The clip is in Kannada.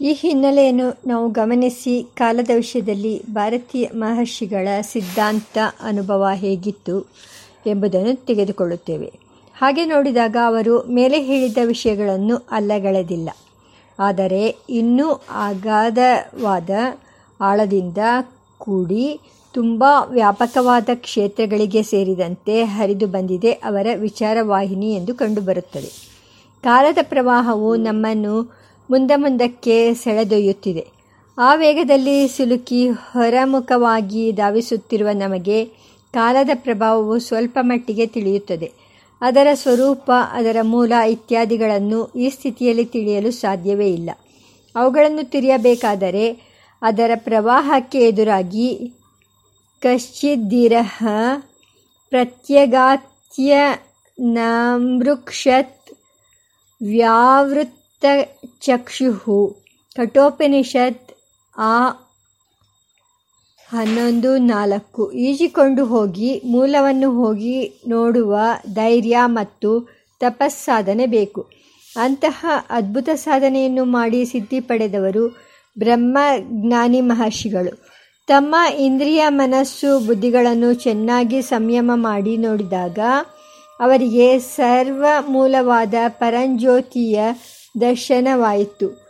ಈ ಹಿನ್ನೆಲೆಯನ್ನು ನಾವು ಗಮನಿಸಿ ಕಾಲದ ವಿಷಯದಲ್ಲಿ ಭಾರತೀಯ ಮಹರ್ಷಿಗಳ ಸಿದ್ಧಾಂತ ಅನುಭವ ಹೇಗಿತ್ತು ಎಂಬುದನ್ನು ತೆಗೆದುಕೊಳ್ಳುತ್ತೇವೆ. ಹಾಗೆ ನೋಡಿದಾಗ ಅವರು ಮೇಲೆ ಹೇಳಿದ ವಿಷಯಗಳನ್ನು ಅಲ್ಲಗಳೆದಿಲ್ಲ. ಆದರೆ ಇನ್ನೂ ಅಗಾಧವಾದ ಆಳದಿಂದ ಕೂಡಿ ತುಂಬ ವ್ಯಾಪಕವಾದ ಕ್ಷೇತ್ರಗಳಿಗೆ ಸೇರಿದಂತೆ ಹರಿದು ಬಂದಿದೆ ಅವರ ವಿಚಾರವಾಹಿನಿ ಎಂದು ಕಂಡುಬರುತ್ತದೆ. ಕಾಲದ ಪ್ರವಾಹವು ನಮ್ಮನ್ನು ಮುಂದೆ ಮುಂದಕ್ಕೆ ಸೆಳೆದೊಯ್ಯುತ್ತಿದೆ. ಆ ವೇಗದಲ್ಲಿ ಸಿಲುಕಿ ಹೊರಮುಖವಾಗಿ ಧಾವಿಸುತ್ತಿರುವ ನಮಗೆ ಕಾಲದ ಪ್ರಭಾವವು ಸ್ವಲ್ಪ ಮಟ್ಟಿಗೆ ತಿಳಿಯುತ್ತದೆ. ಅದರ ಸ್ವರೂಪ, ಅದರ ಮೂಲ ಇತ್ಯಾದಿಗಳನ್ನು ಈ ಸ್ಥಿತಿಯಲ್ಲಿ ತಿಳಿಯಲು ಸಾಧ್ಯವೇ ಇಲ್ಲ. ಅವುಗಳನ್ನು ತಿಳಿಯಬೇಕಾದರೆ ಅದರ ಪ್ರವಾಹಕ್ಕೆ ಎದುರಾಗಿ ಕಶ್ಚಿದ್ದಿರಹ ಪ್ರತ್ಯಗಾತ್ಯ ನಮೃಕ್ಷತ್ ವ್ಯಾವೃತ್ತಚಕ್ಷು ಕಠೋಪನಿಷತ್ ಆ ಹನ್ನೊಂದು ನಾಲ್ಕು. ಈಜಿಕೊಂಡು ಹೋಗಿ, ಮೂಲವನ್ನು ಹೋಗಿ ನೋಡುವ ಧೈರ್ಯ ಮತ್ತು ತಪಸ್ಸಾಧನೆ ಬೇಕು. ಅಂತಹ ಅದ್ಭುತ ಸಾಧನೆಯನ್ನು ಮಾಡಿ ಸಿದ್ಧಿ ಪಡೆದವರು ಬ್ರಹ್ಮಜ್ಞಾನಿ ಮಹರ್ಷಿಗಳು. ತಮ್ಮ ಇಂದ್ರಿಯ ಮನಸ್ಸು ಬುದ್ಧಿಗಳನ್ನು ಚೆನ್ನಾಗಿ ಸಂಯಮ ಮಾಡಿ ನೋಡಿದಾಗ ಅವರಿಗೆ ಸರ್ವ ಮೂಲವಾದ ಪರಂಜ್ಯೋತಿಯ ದರ್ಶನವಾಯಿತು.